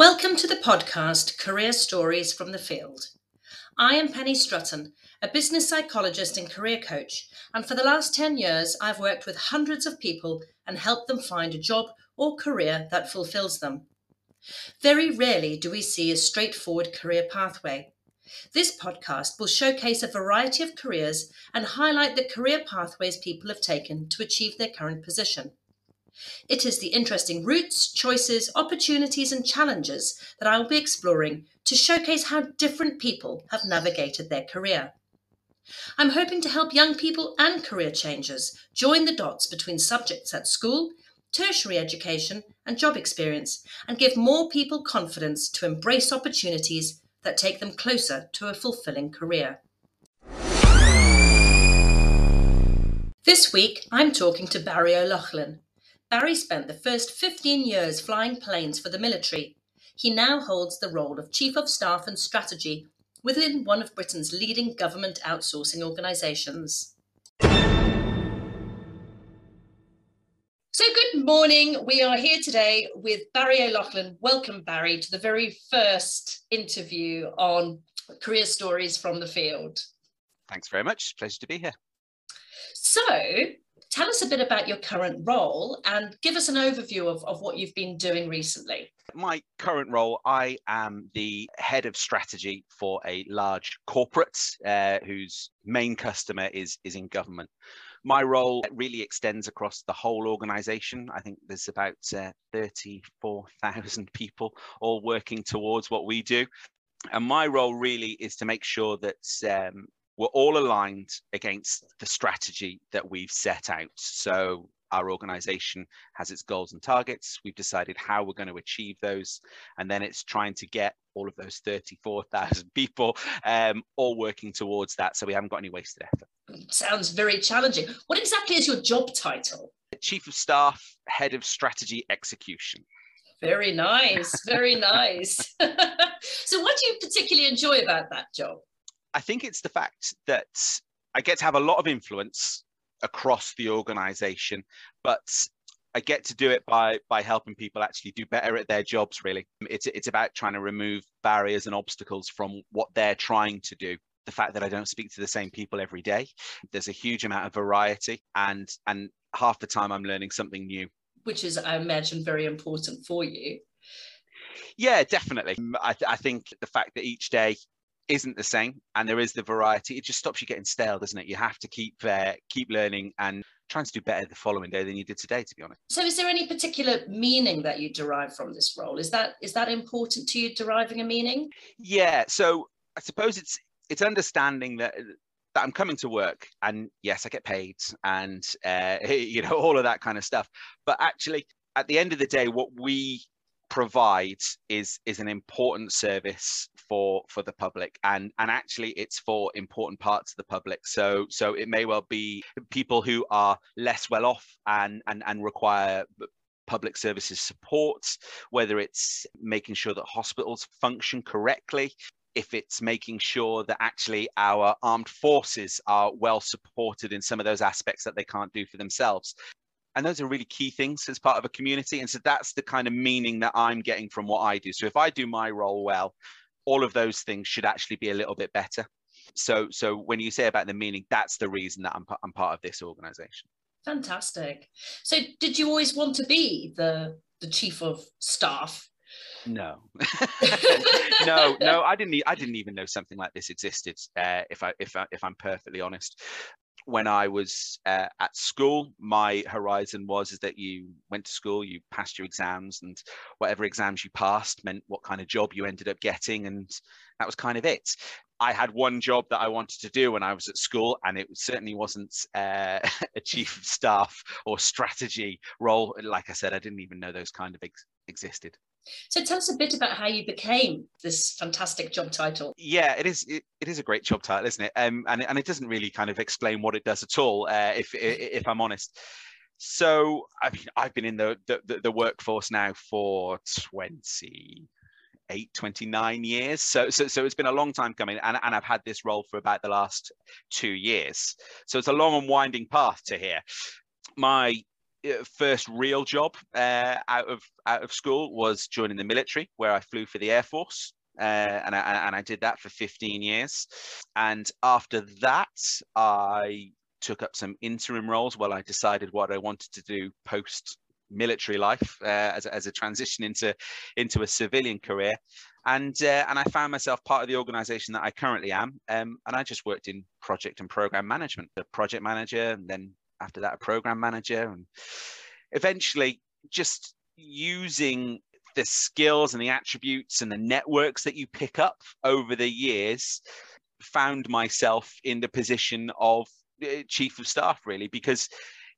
Welcome to the podcast Career Stories from the Field. I am Penny Strutton, a business psychologist and career coach, and for the last 10 years, I've worked with hundreds of people and helped them find a job or career that fulfills them. Very rarely do we see a straightforward career pathway. This podcast will showcase a variety of careers and highlight the career pathways people have taken to achieve their current position. It is the interesting routes, choices, opportunities, and challenges that I will be exploring to showcase how different people have navigated their career. I'm hoping to help young people and career changers join the dots between subjects at school, tertiary education, and job experience, and give more people confidence to embrace opportunities that take them closer to a fulfilling career. This week, I'm talking to Barry O'Loughlin, Barry spent the first 15 years flying planes for the military. He now holds the role of Chief of Staff and Strategy within one of Britain's leading government outsourcing organisations. So, good morning. We are here today with Barry O'Loughlin. Welcome, Barry, to the very first interview on career stories from the field. Thanks very much. Pleasure to be here. So, tell us a bit about your current role and give us an overview of, of what you've been doing recently. My current role, I am the head of strategy for a large corporate uh, whose main customer is, is in government. My role really extends across the whole organization. I think there's about uh, 34,000 people all working towards what we do. And my role really is to make sure that um, we're all aligned against the strategy that we've set out. So our organization has its goals and targets. We've decided how we're going to achieve those. And then it's trying to get all of those 34,000 people um, all working towards that. So we haven't got any wasted effort. Sounds very challenging. What exactly is your job title? Chief of Staff, Head of Strategy Execution. Very nice. Very nice. so, what do you particularly enjoy about that job? I think it's the fact that I get to have a lot of influence across the organization, but I get to do it by by helping people actually do better at their jobs. Really, it's it's about trying to remove barriers and obstacles from what they're trying to do. The fact that I don't speak to the same people every day, there's a huge amount of variety, and and half the time I'm learning something new, which is, I imagine, very important for you. Yeah, definitely. I, th- I think the fact that each day isn't the same and there is the variety. It just stops you getting stale doesn't it? You have to keep uh, keep learning and trying to do better the following day than you did today to be honest. So is there any particular meaning that you derive from this role? Is that is that important to you deriving a meaning? Yeah so i suppose it's it's understanding that that I'm coming to work and yes, I get paid and uh, you know all of that kind of stuff. But actually, at the end of the day, what we provide is is an important service for for the public. And and actually it's for important parts of the public. So so it may well be people who are less well off and and and require public services support whether it's making sure that hospitals function correctly if it's making sure that actually our armed forces are well supported in some of those aspects that they can't do for themselves and those are really key things as part of a community. And so that's the kind of meaning that i'm getting from what i do. So if i do my role well all of those things should actually be a little bit better. So so when you say about the meaning that's the reason that i'm, I'm part of this organization. Fantastic. So did you always want to be the the chief of staff? No. No no i didn't i didn't even know something like this existed uh, if i if I, if i'm perfectly honest when I was uh, at school, my horizon was is that you went to school, you passed your exams, and whatever exams you passed meant what kind of job you ended up getting, and that was kind of it. I had one job that I wanted to do when I was at school, and it certainly wasn't uh, a chief of staff or strategy role. Like I said, I didn't even know those kind of ex- existed. So tell us a bit about how you became this fantastic job title. Yeah, it is. It, it is a great job title, isn't it? Um, and and it doesn't really kind of explain what it does at all. Uh, if if I'm honest. So I mean, I've been in the the, the workforce now for 28, 29 years. So, so, so it's been a long time coming, and, and I've had this role for about the last two years. So it's a long and winding path to here. My first real job uh, out of out of school was joining the military, where I flew for the Air Force. Uh, and I and I did that for 15 years, and after that, I took up some interim roles while I decided what I wanted to do post military life uh, as, a, as a transition into into a civilian career and uh, and I found myself part of the organization that I currently am um, and I just worked in project and program management the project manager and then after that a program manager and eventually just using the skills and the attributes and the networks that you pick up over the years found myself in the position of uh, chief of staff really because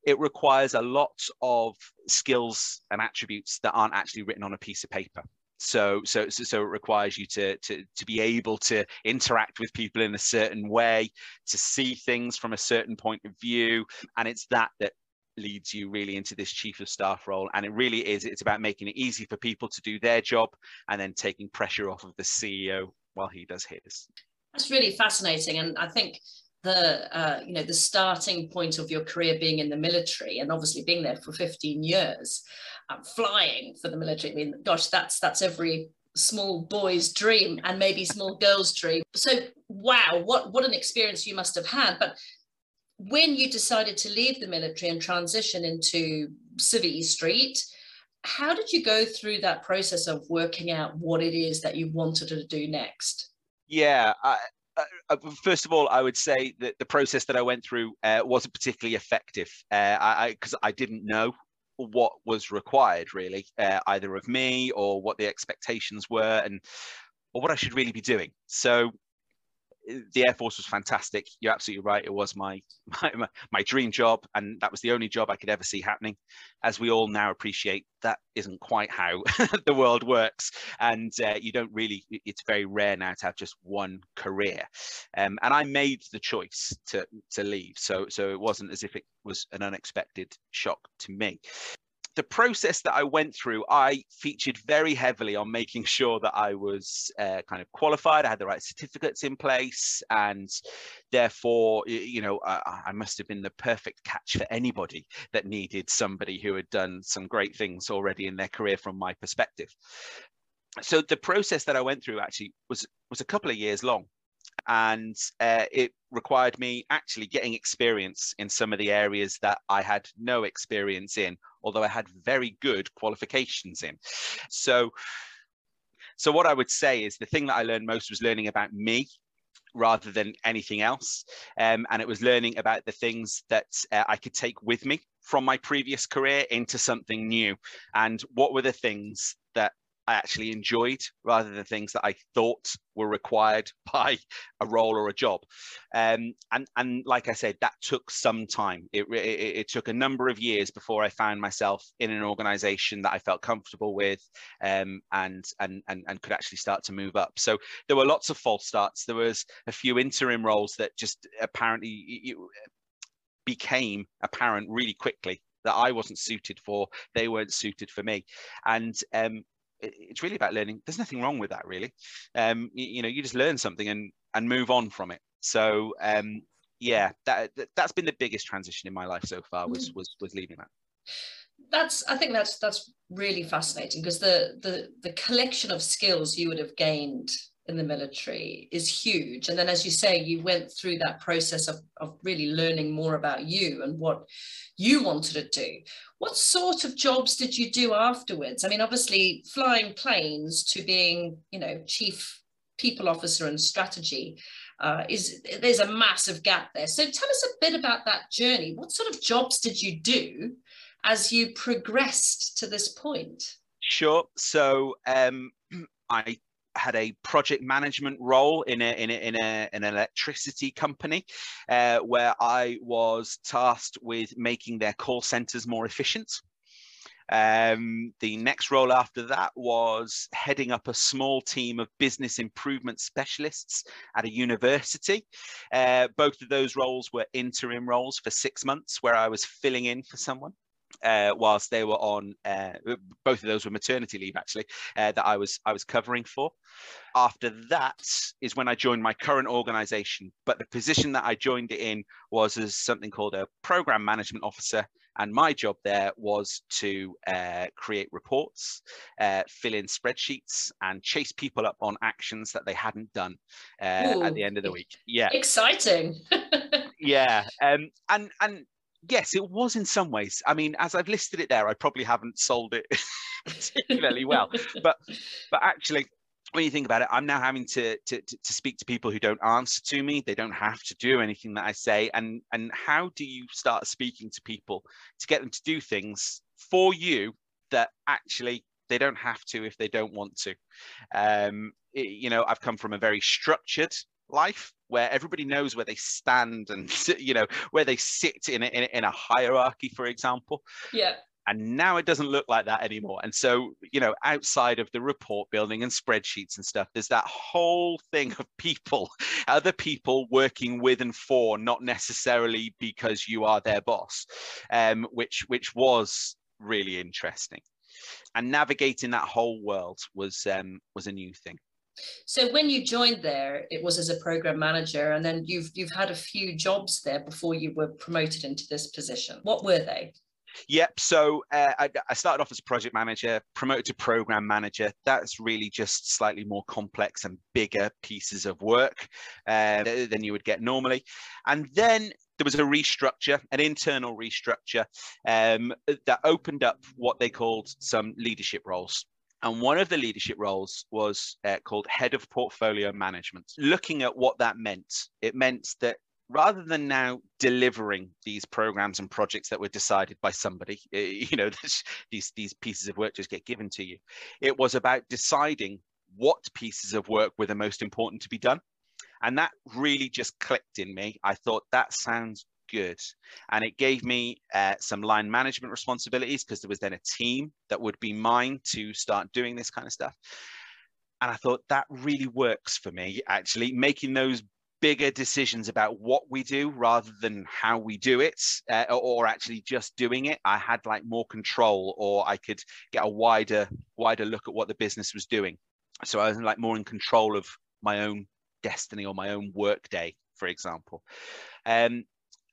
it requires a lot of skills and attributes that aren't actually written on a piece of paper so so so it requires you to to to be able to interact with people in a certain way to see things from a certain point of view and it's that that leads you really into this chief of staff role. And it really is it's about making it easy for people to do their job and then taking pressure off of the ceo while he does his. That's really fascinating and i think the uh, you know the starting point of your career being in the military and obviously being there for 15 years uh, flying for the military. I mean gosh that's that's every small boy's dream and maybe small girl's dream. So wow what what an experience you must have had. But when you decided to leave the military and transition into civvy street how did you go through that process of working out what it is that you wanted to do next? Yeah I, uh, uh, first of all, I would say that the process that I went through uh, wasn't particularly effective. Uh, I because I, I, didn't know what was required really, uh, either of me or what the expectations were, and or what I should really be doing. So the Air Force was fantastic. You're absolutely right. It was my, my my dream job, and that was the only job I could ever see happening. As we all now appreciate, that isn't quite how the world works, and uh, you don't really. It's very rare now to have just one career. Um, and I made the choice to to leave, so so it wasn't as if it was an unexpected shock to me the process that I went through, I featured very heavily on making sure that I was uh, kind of qualified. I had the right certificates in place, and therefore, you know, I, I, must have been the perfect catch for anybody that needed somebody who had done some great things already in their career, from my perspective. So the process that I went through actually was was a couple of years long and uh, it required me actually getting experience in some of the areas that I had no experience in, although I had very good qualifications in. So, so what I would say is the thing that I learned most was learning about me rather than anything else, um, and it was learning about the things that uh, I could take with me from my previous career into something new, and what were the things I actually enjoyed rather than things that I thought were required by a role or a job. Um, and, and like I said, that took some time. It, it, it, took a number of years before I found myself in an organization that I felt comfortable with um, and, and, and, and could actually start to move up. So there were lots of false starts. There was a few interim roles that just apparently became apparent really quickly that I wasn't suited for, they weren't suited for me. And um, it's really about learning. There's nothing wrong with that, really. Um, you, you, know, you just learn something and and move on from it. So um, yeah, that, that has been the biggest transition in my life so far was mm. was was leaving that. That's I think that's that's really fascinating because the the the collection of skills you would have gained in the military is huge. And then, as you say, you went through that process of, of really learning more about you and what you wanted to do. What sort of jobs did you do afterwards? I mean, obviously, flying planes to being, you know, chief people officer and strategy uh, is there's a massive gap there. So, tell us a bit about that journey. What sort of jobs did you do as you progressed to this point? Sure. So, um, I had a project management role in a in a, in, a, an electricity company uh, where I was tasked with making their call centers more efficient. Um, the next role after that was heading up a small team of business improvement specialists at a university. Uh, both of those roles were interim roles for six months, where I was filling in for someone uh, whilst they were on uh, both of those were maternity leave actually uh, that I was I was covering for. After that is when I joined my current organisation, but the position that I joined it in was as something called a program management officer, And my job there was to uh, create reports, uh, fill in spreadsheets, and chase people up on actions that they hadn't done uh, at the end of the week. Yeah, exciting. yeah, um, and and yes, it was in some ways. I mean, as I've listed it there, I probably haven't sold it particularly well, but but actually when you think about it, I'm now having to, to, to speak to people who don't answer to me. They don't have to do anything that I say. And and how do you start speaking to people to get them to do things for you that actually they don't have to if they don't want to? Um, it, you know, I've come from a very structured life where everybody knows where they stand and you know where they sit in a, in a, in a hierarchy, for example. Yeah. And now it doesn't look like that anymore. And so you know outside of the report building and spreadsheets and stuff there's that whole thing of people other people working with and for not necessarily because you are their boss um, which which was really interesting. And navigating that whole world was um, was a new thing so when you joined there, it was as a program manager, and then you've you've had a few jobs there before you were promoted into this position. What were they? Yep. So uh, I, I, started off as a project manager, promoted to program manager. That's really just slightly more complex and bigger pieces of work uh, than you would get normally. And then there was a restructure, an internal restructure um, that opened up what they called some leadership roles. And one of the leadership roles was uh, called head of portfolio management. Looking at what that meant, it meant that rather than now delivering these programs and projects that were decided by somebody you know these these pieces of work just get given to you it was about deciding what pieces of work were the most important to be done and that really just clicked in me i thought that sounds good. And it gave me uh, some line management responsibilities because there was then a team that would be mine to start doing this kind of stuff. And I thought that really works for me actually making those bigger decisions about what we do rather than how we do it uh, or actually just doing it. I had like more control or i could get a wider wider look at what the business was doing. So i was like more in control of my own destiny or my own work day for example. Um,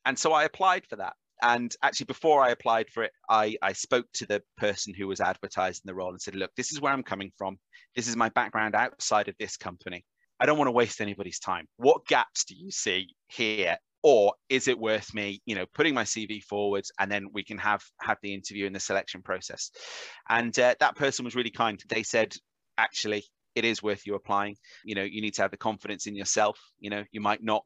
and so i applied for that and actually before i applied for it I, I spoke to the person who was advertising the role and said look this is where i'm coming from this is my background outside of this company I don't want to waste anybody's time. What gaps do you see here? Or is it worth me, you know, putting my CV forward and then we can have have the interview in the selection process? And uh, that person was really kind. They said, actually, it is worth you applying. You know, you need to have the confidence in yourself. You know, you might not,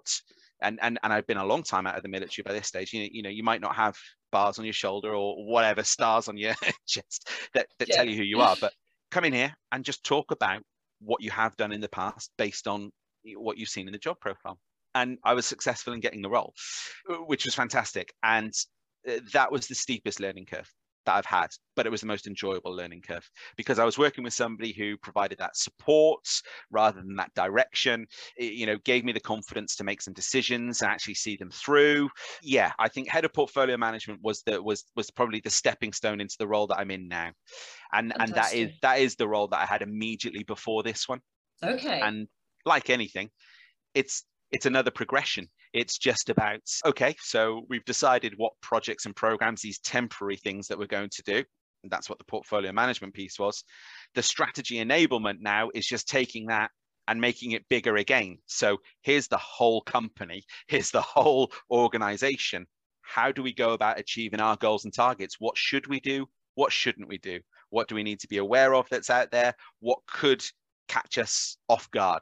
and and and I've been a long time out of the military by this stage. You know, you know, you might not have bars on your shoulder or whatever stars on your chest that, that yeah. tell you who you are, but come in here and just talk about what you have done in the past based on what you've seen in the job profile. And I was successful in getting the role, which was fantastic. And uh, that was the steepest learning curve that I've had, but it was the most enjoyable learning curve because I was working with somebody who provided that support rather than that direction. It, you know, gave me the confidence to make some decisions and actually see them through. Yeah, I think head of portfolio management was the was was probably the stepping stone into the role that I'm in now, and Fantastic. and that is that is the role that I had immediately before this one. Okay. And like anything, it's it's another progression. It's just about, okay, so we've decided what projects and programs, these temporary things that we're going to do. And that's what the portfolio management piece was. The strategy enablement now is just taking that and making it bigger again. So here's the whole company, here's the whole organization. How do we go about achieving our goals and targets? What should we do? What shouldn't we do? What do we need to be aware of that's out there? What could catch us off guard?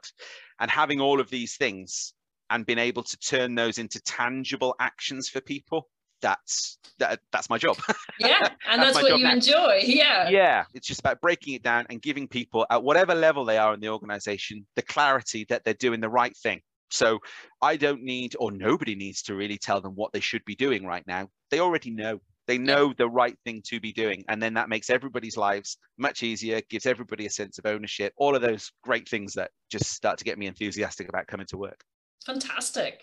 And having all of these things and been able to turn those into tangible actions for people that's that, that's my job. Yeah and that's, that's what you enjoy yeah. Yeah it's just about breaking it down and giving people at whatever level they are in the organization the clarity that they're doing the right thing. So i don't need or nobody needs to really tell them what they should be doing right now. They already know. They know yeah. the right thing to be doing and then that makes everybody's lives much easier gives everybody a sense of ownership all of those great things that just start to get me enthusiastic about coming to work Fantastic.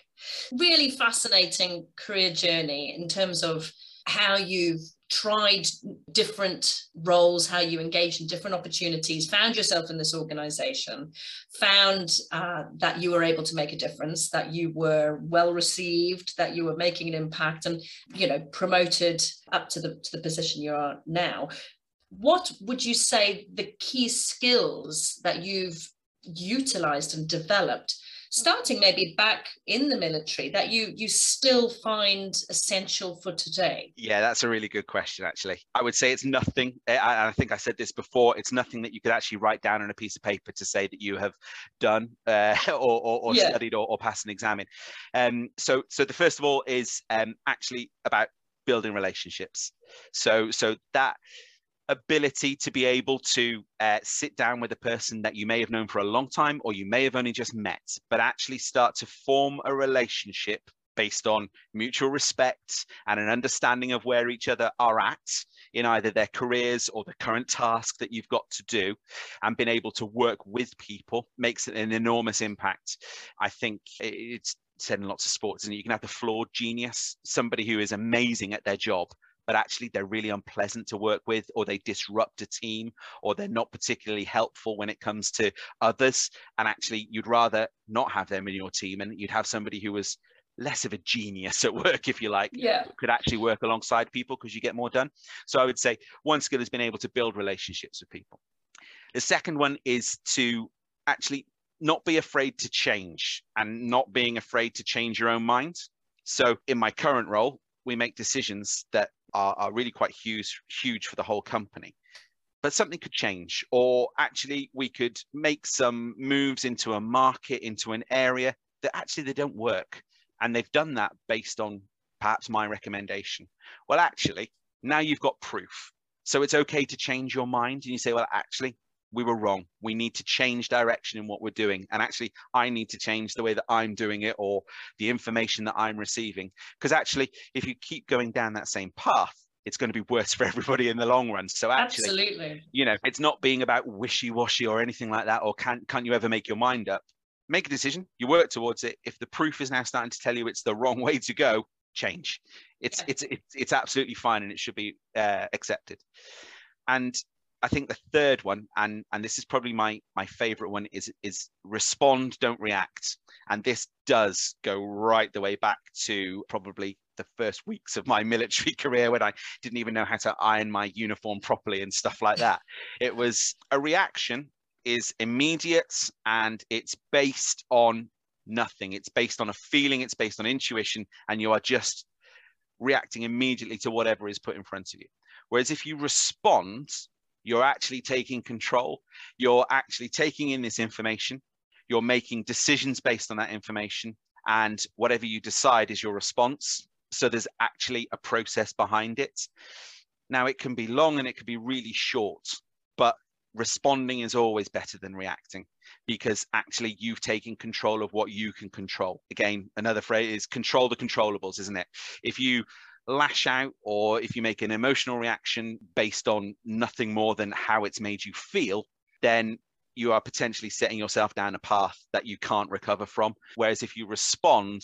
Really fascinating career journey in terms of how you've tried different roles, how you engaged in different opportunities, found yourself in this organization, found uh, that you were able to make a difference, that you were well received, that you were making an impact, and you know promoted up to the to the position you are now. What would you say the key skills that you've utilized and developed starting maybe back in the military that you you still find essential for today? Yeah that's a really good question actually. I would say it's nothing I, I think i said this before it's nothing that you could actually write down on a piece of paper to say that you have done uh, or, or, or yeah. studied or, or, passed an exam in. Um, so so the first of all is um, actually about building relationships. So so that ability to be able to uh, sit down with a person that you may have known for a long time or you may have only just met, but actually start to form a relationship based on mutual respect and an understanding of where each other are at in either their careers or the current task that you've got to do and being able to work with people makes an enormous impact. I think it's said in lots of sports, and you can have the flawed genius, somebody who is amazing at their job, but actually they're really unpleasant to work with, or they disrupt a team, or they're not particularly helpful when it comes to others. And actually, you'd rather not have them in your team, and you'd have somebody who was less of a genius at work, if you like, yeah. could actually work alongside people because you get more done. So I would say one skill has been able to build relationships with people. The second one is to actually not be afraid to change and not being afraid to change your own mind. So in my current role, we make decisions that are, are really quite huge, huge for the whole company. But something could change, or actually we could make some moves into a market, into an area that actually they don't work. And they've done that based on perhaps my recommendation. Well, actually, now you've got proof. So it's okay to change your mind. And you say, well, actually, we were wrong. We need to change direction in what we're doing. And actually, I need to change the way that I'm doing it or the information that I'm receiving. Because actually, if you keep going down that same path, it's going to be worse for everybody in the long run. So actually, Absolutely. you know, it's not being about wishy-washy or anything like that, or can't can't you ever make your mind up? Make a decision, you work towards it. If the proof is now starting to tell you it's the wrong way to go, change. It's yeah. it's, it's it's absolutely fine and it should be uh, accepted. And I think the third one, and and this is probably my my favorite one, is is respond, don't react. And this does go right the way back to probably the first weeks of my military career when I didn't even know how to iron my uniform properly and stuff like that. it was a reaction is immediate and it's based on nothing. It's based on a feeling, it's based on intuition, and you are just reacting immediately to whatever is put in front of you. Whereas if you respond, you're actually taking control. You're actually taking in this information. You're making decisions based on that information. And whatever you decide is your response. So there's actually a process behind it. Now, it can be long and it can be really short, but responding is always better than reacting because actually you've taken control of what you can control. Again, another phrase is control the controllables, isn't it? If you lash out or if you make an emotional reaction based on nothing more than how it's made you feel, then you are potentially setting yourself down a path that you can't recover from. Whereas if you respond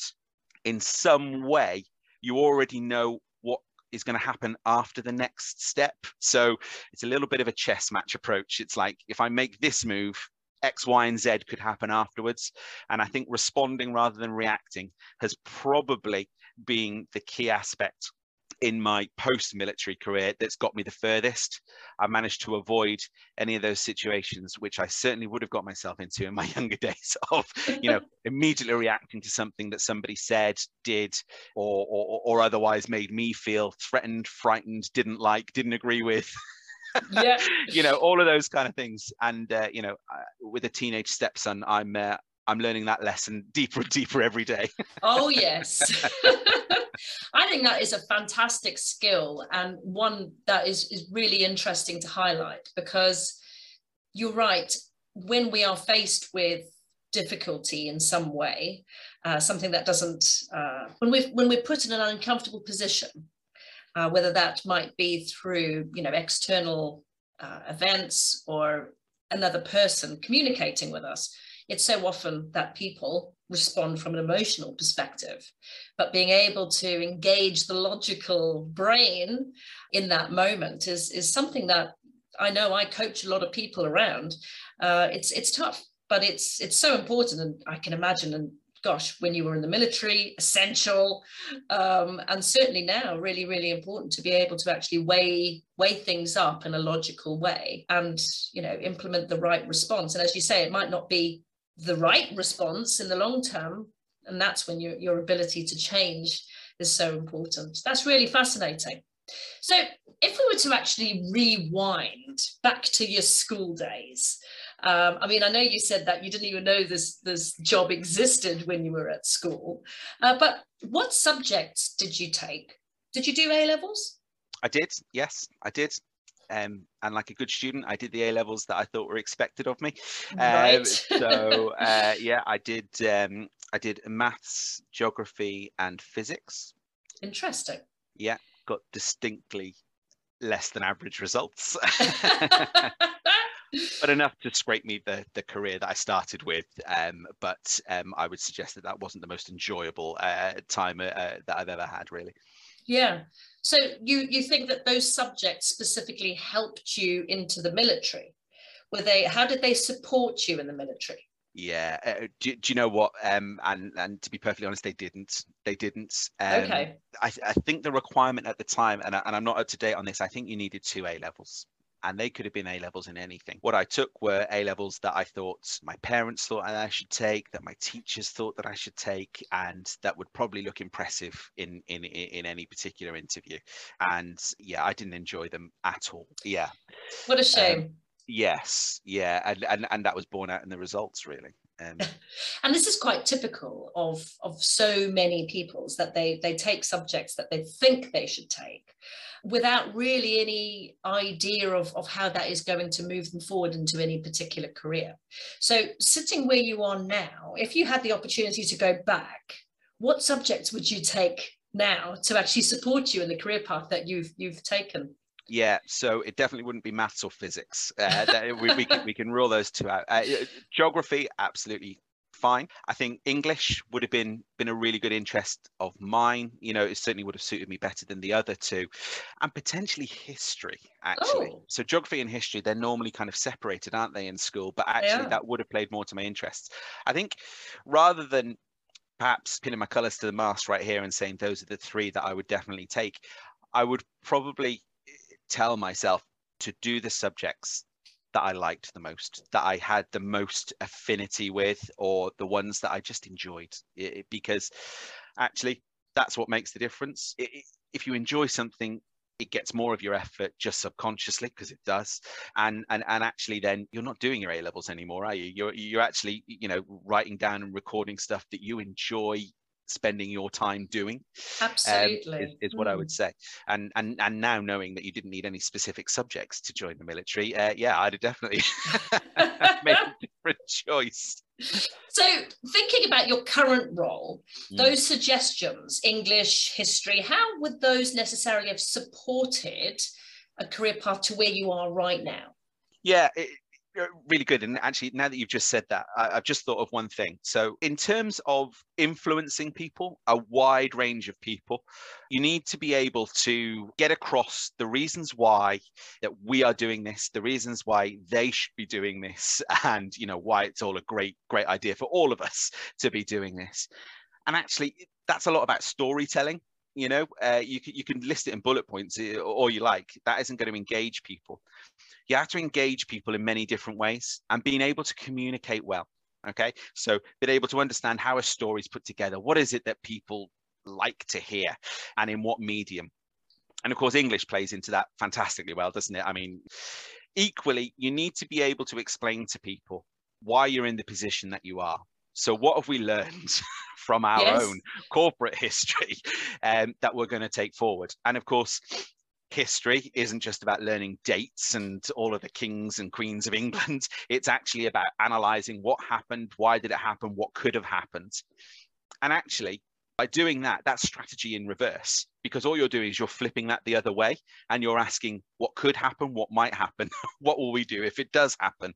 in some way, you already know what is going to happen after the next step. So it's a little bit of a chess match approach. It's like if I make this move, X, Y, and Z could happen afterwards. And I think responding rather than reacting has probably been the key aspect in my post-military career that's got me the furthest. I managed to avoid any of those situations, which I certainly would have got myself into in my younger days of, you know, immediately reacting to something that somebody said, did, or, or, or otherwise made me feel threatened, frightened, didn't like, didn't agree with. yeah you know all of those kind of things and uh, you know uh, with a teenage stepson i'm uh, i'm learning that lesson deeper and deeper every day oh yes I think that is a fantastic skill and one that is, is really interesting to highlight because you're right. When we are faced with difficulty in some way, uh, something that doesn't, uh, when we when we're put in an uncomfortable position, uh, whether that might be through you know external uh, events or another person communicating with us, it's so often that people respond from an emotional perspective. But being able to engage the logical brain in that moment is, is something that I know I coach a lot of people around. Uh, it's it's tough, but it's it's so important, and I can imagine. And gosh, when you were in the military, essential, um, and certainly now, really, really important to be able to actually weigh weigh things up in a logical way, and you know, implement the right response. And as you say, it might not be the right response in the long term, and that's when your your ability to change is so important. That's really fascinating. So, if we were to actually rewind back to your school days, um, I mean, I know you said that you didn't even know this this job existed when you were at school, uh, but what subjects did you take? Did you do A levels? I did. Yes, I did. Um, and like a good student, I did the A levels that I thought were expected of me. Right. Um, so uh, yeah, I did. Um, I did maths, geography, and physics. Interesting. Yeah, got distinctly less than average results, but enough to scrape me the the career that I started with. Um, but um, I would suggest that that wasn't the most enjoyable uh, time uh, that I've ever had, really. Yeah. So you you think that those subjects specifically helped you into the military? Were they? How did they support you in the military? Yeah. Uh, do, do you know what? Um, and and to be perfectly honest, they didn't. They didn't. Um, okay. I, I think the requirement at the time, and, I, and I'm not up to date on this. I think you needed two A levels. And they could have been A levels in anything. What I took were A levels that I thought my parents thought I should take, that my teachers thought that I should take, and that would probably look impressive in in in any particular interview. And yeah, I didn't enjoy them at all. Yeah. What a shame. Um, Yes, yeah, and, and and that was borne out in the results, really. Um, and this is quite typical of of so many peoples that they they take subjects that they think they should take without really any idea of, of how that is going to move them forward into any particular career. So sitting where you are now if you had the opportunity to go back what subjects would you take now to actually support you in the career path that you've you've taken yeah, so it definitely wouldn't be maths or physics. Uh, we, we, can, we can rule those two out. Uh, geography, absolutely fine. I think English would have been been a really good interest of mine. You know, it certainly would have suited me better than the other two, and potentially history actually. Oh. So geography and history, they're normally kind of separated, aren't they, in school? But actually, Yeah. that would have played more to my interests. I think rather than perhaps pinning my colours to the mast right here and saying those are the three that I would definitely take, I would probably tell myself to do the subjects that I liked the most, that I had the most affinity with, or the ones that I just enjoyed. I- I- because actually, that's what makes the difference. I- I- If you enjoy something, it gets more of your effort just subconsciously because it does and, and and actually then you're not doing your a levels anymore are you you're you're actually you know writing down and recording stuff that you enjoy spending your time doing um, absolutely is, is what I Mm. would say. And and and now knowing that you didn't need any specific subjects to join the military, uh, yeah, I'd have definitely made a different choice. So, thinking about your current role, Mm. those suggestions, English, history, how would those necessarily have supported a career path to where you are right now? Yeah. It, really good. And actually, now that you've just said that, I, I've just thought of one thing. So, in terms of influencing people, a wide range of people, you need to be able to get across the reasons why that we are doing this, the reasons why they should be doing this, and you know why it's all a great, great idea for all of us to be doing this. And actually, that's a lot about storytelling. You know, uh, you can you can list it in bullet points uh, all you like. That isn't going to engage people. You have to engage people in many different ways, and being able to communicate well. Okay, so being able to understand how a story is put together. What is it that people like to hear, and in what medium? And of course, English plays into that fantastically well, doesn't it? I mean, equally, you need to be able to explain to people why you're in the position that you are. So, what have we learned from our Yes. own corporate history um, that we're going to take forward? And of course, history isn't just about learning dates and all of the kings and queens of England. It's actually about analyzing what happened, why did it happen, what could have happened. And actually, by doing that, that's strategy in reverse because all you're doing is you're flipping that the other way and you're asking what could happen, what might happen, what will we do if it does happen?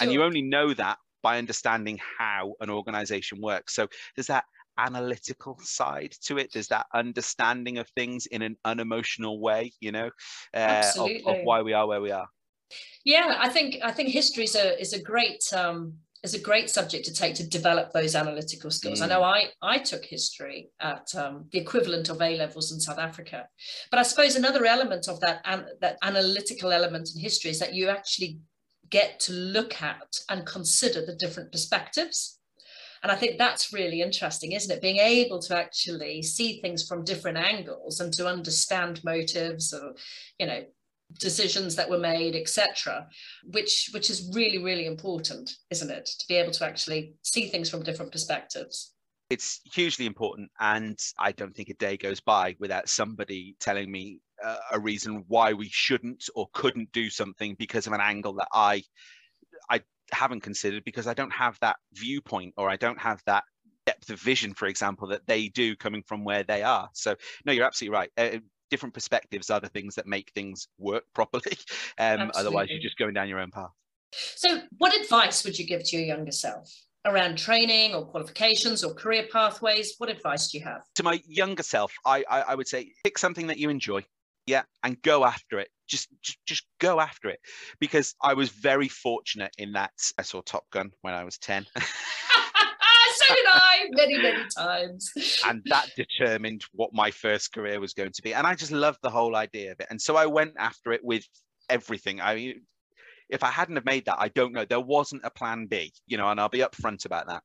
And you only know that by understanding how an organization works. So there's that analytical side to it? There's that understanding of things in an unemotional way, you know, uh, of, of, why we are where we are? Yeah, I think I think history is a is a great um, is a great subject to take to develop those analytical skills. Mm. I know I I took history at um, the equivalent of A levels in South Africa, but I suppose another element of that an, that analytical element in history is that you actually get to look at and consider the different perspectives. And I think that's really interesting, isn't it? Being able to actually see things from different angles and to understand motives or, you know, decisions that were made, etc., which which is really, really important, isn't it? To be able to actually see things from different perspectives. It's hugely important, and I don't think a day goes by without somebody telling me uh, a reason why we shouldn't or couldn't do something because of an angle that I I haven't considered because I don't have that viewpoint or I don't have that depth of vision, for example, that they do coming from where they are. So no, you're absolutely right. Uh, different perspectives are the things that make things work properly. Um, otherwise, you're just going down your own path. So, what advice would you give to your younger self? Around training or qualifications or career pathways? What advice do you have? To my younger self I, I, I would say pick something that you enjoy yeah and go after it. Just, just just go after it. Because i was very fortunate in that i saw top gun when i was 10 so did i many many times. And that determined what my first career was going to be. And i just loved the whole idea of it. And so i went after it with everything. I if i hadn't have made that i don't know. There wasn't a plan b you know and i'll be upfront about that.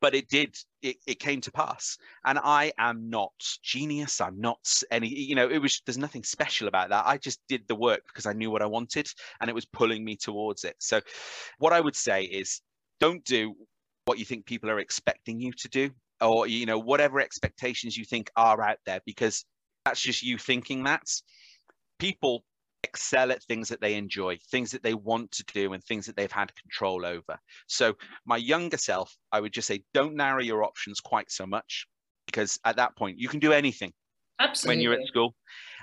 But it did it, it came to pass. And i am not genius. I'm not any you know it was there's nothing special about that. I just did the work because i knew what i wanted and it was pulling me towards it. So what i would say is don't do what you think people are expecting you to do or you know whatever expectations you think are out there because that's just you thinking that. People excel at things that they enjoy, things that they want to do, and things that they've had control over. So, my younger self, I would just say, don't narrow your options quite so much because at that point, you can do anything Absolutely. when you're at school.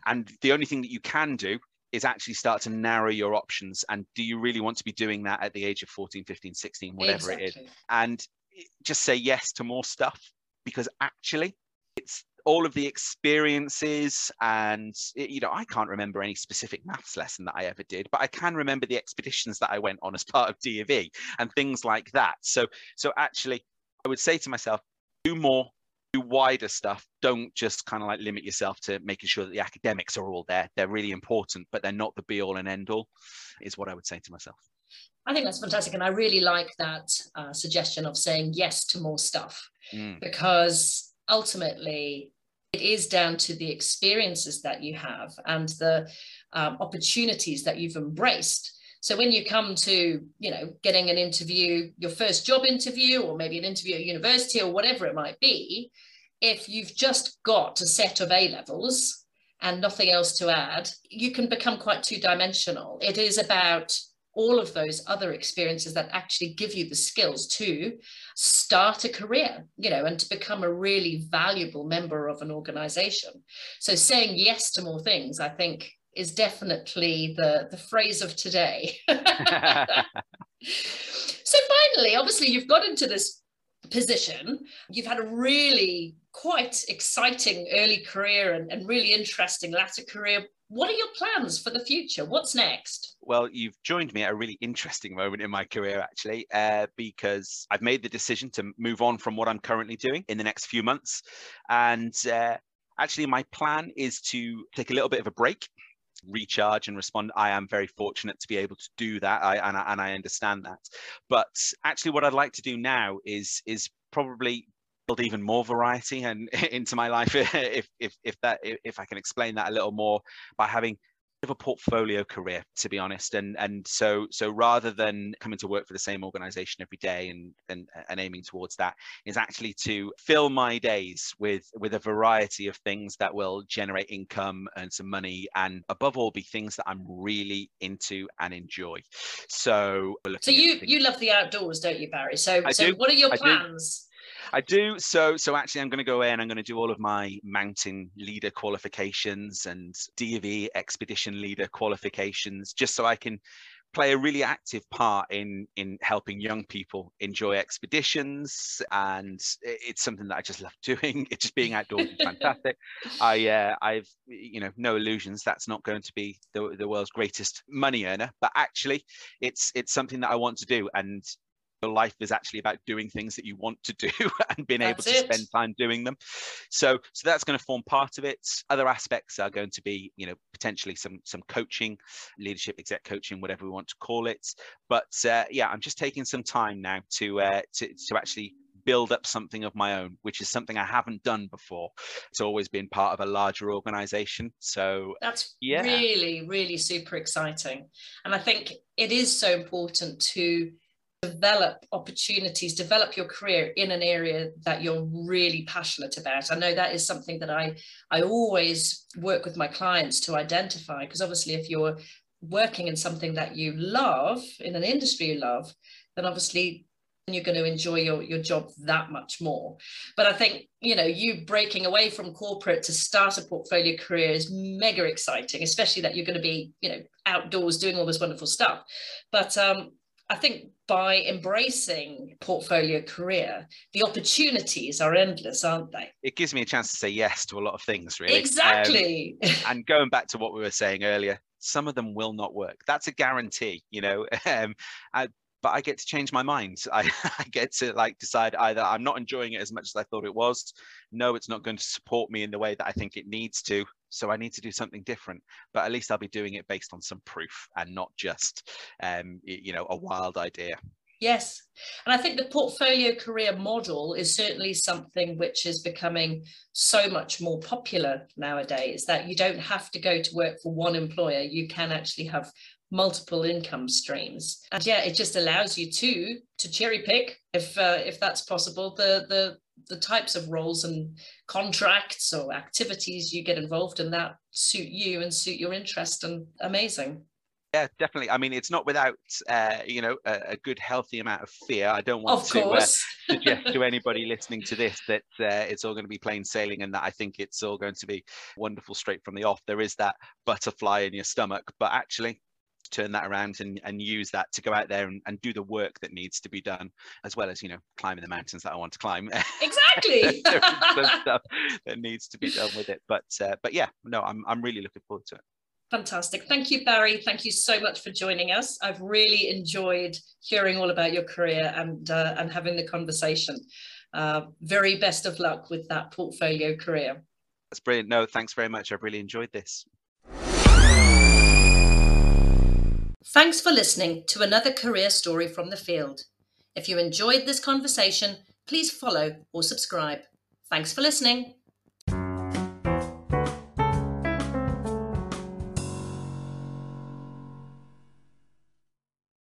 And the only thing that you can do is actually start to narrow your options. And do you really want to be doing that at the age of 14, 15, 16, whatever exactly. it is? And just say yes to more stuff because actually, it's all of the experiences and you know i can't remember any specific maths lesson that i ever did but i can remember the expeditions that i went on as part of d of e and things like that so so actually i would say to myself do more do wider stuff don't just kind of like limit yourself to making sure that the academics are all there they're really important but they're not the be all and end all is what i would say to myself I think that's fantastic. And I really like that uh, suggestion of saying yes to more stuff mm. because ultimately it is down to the experiences that you have and the um, opportunities that you've embraced. So when you come to you know getting an interview your first job interview or maybe an interview at university or whatever it might be if you've just got a set of a levels and nothing else to add you can become quite two dimensional it is about all of those other experiences that actually give you the skills to start a career, you know, and to become a really valuable member of an organization. So saying yes to more things, I think, is definitely the, the phrase of today. so finally, obviously, you've got into this position. You've had a really quite exciting early career and, and really interesting latter career what are your plans for the future? What's next? Well, you've joined me at a really interesting moment in my career, actually, uh, because I've made the decision to move on from what I'm currently doing in the next few months. And uh, actually, my plan is to take a little bit of a break recharge and respond i am very fortunate to be able to do that I, and, I, and I understand that but actually what i'd like to do now is is probably even more variety and into my life if if if that if I can explain that a little more by having of a portfolio career to be honest. And and so so rather than coming to work for the same organization every day and and, and aiming towards that is actually to fill my days with with a variety of things that will generate income and some money and above all be things that i'm really into and enjoy. So so you you love the outdoors don't you barry? So I so do. what are your plans I do. So, so actually, I'm going to go in. I'm going to do all of my mountain leader qualifications and D of E expedition leader qualifications, just so I can play a really active part in in helping young people enjoy expeditions. And it's something that i just love doing. It's just being outdoors is fantastic. I uh, i've you know no illusions. That's not going to be the, the world's greatest money earner. But actually it's it's something that i want to do. And your life is actually about doing things that you want to do and being That's able to it. spend time doing them so so that's going to form part of it other aspects are going to be you know potentially some some coaching leadership exec coaching whatever we want to call it but uh, yeah i'm just taking some time now to uh, to, to actually build up something of my own which is something i haven't done before it's always been part of a larger organization so That's Yeah. really, really super exciting. And I think it is so important to develop opportunities, develop your career in an area that you're really passionate about. I know that is something that I I always work with my clients to identify because obviously if you're working in something that you love, in an industry you love, then obviously you're going to enjoy your, your job that much more. But I think, you know, you breaking away from corporate to start a portfolio career is mega exciting, especially that you're going to be, you know, outdoors doing all this wonderful stuff. But um, I think by embracing portfolio career, the opportunities are endless, aren't they? it gives me a chance to say yes to a lot of things really Um, Exactly. and going back to what we were saying earlier, some of them will not work. That's a guarantee, you know. Um, but I get to change my mind. I, I get to like decide either I'm not enjoying it as much as I thought it was. No, it's not going to support me in the way that I think it needs to. So I need to do something different. But at least I'll be doing it based on some proof and not just, um, you know, a wild idea. Yes. And I think the portfolio career model is certainly something which is becoming so much more popular nowadays that you don't have to go to work for one employer. You can actually have multiple income streams. And yeah, it just allows you to to cherry pick if uh, if that's possible the the the types of roles and contracts or activities you get involved in that suit you and suit your interest and amazing. Yeah, definitely. I mean, it's not without, uh, you know, a, a good, healthy amount of fear. I don't want to uh, suggest to anybody listening to this that uh, it's all going to be plain sailing and that I think it's all going to be wonderful straight from the off. There is that butterfly in your stomach, but actually turn that around and, and use that to go out there and, and do the work that needs to be done, as well as, you know, climbing the mountains that I want to climb. exactly. there is some stuff that needs to be done with it. But uh, but yeah, no, I'm, I'm really looking forward to it. Fantastic. Thank you, Barry. Thank you so much for joining us. I've really enjoyed hearing all about your career and, uh, and having the conversation. Uh, very best of luck with that portfolio career. That's brilliant. No, thanks very much. I've really enjoyed this. Thanks for listening to another career story from the field. If you enjoyed this conversation, please follow or subscribe. Thanks for listening.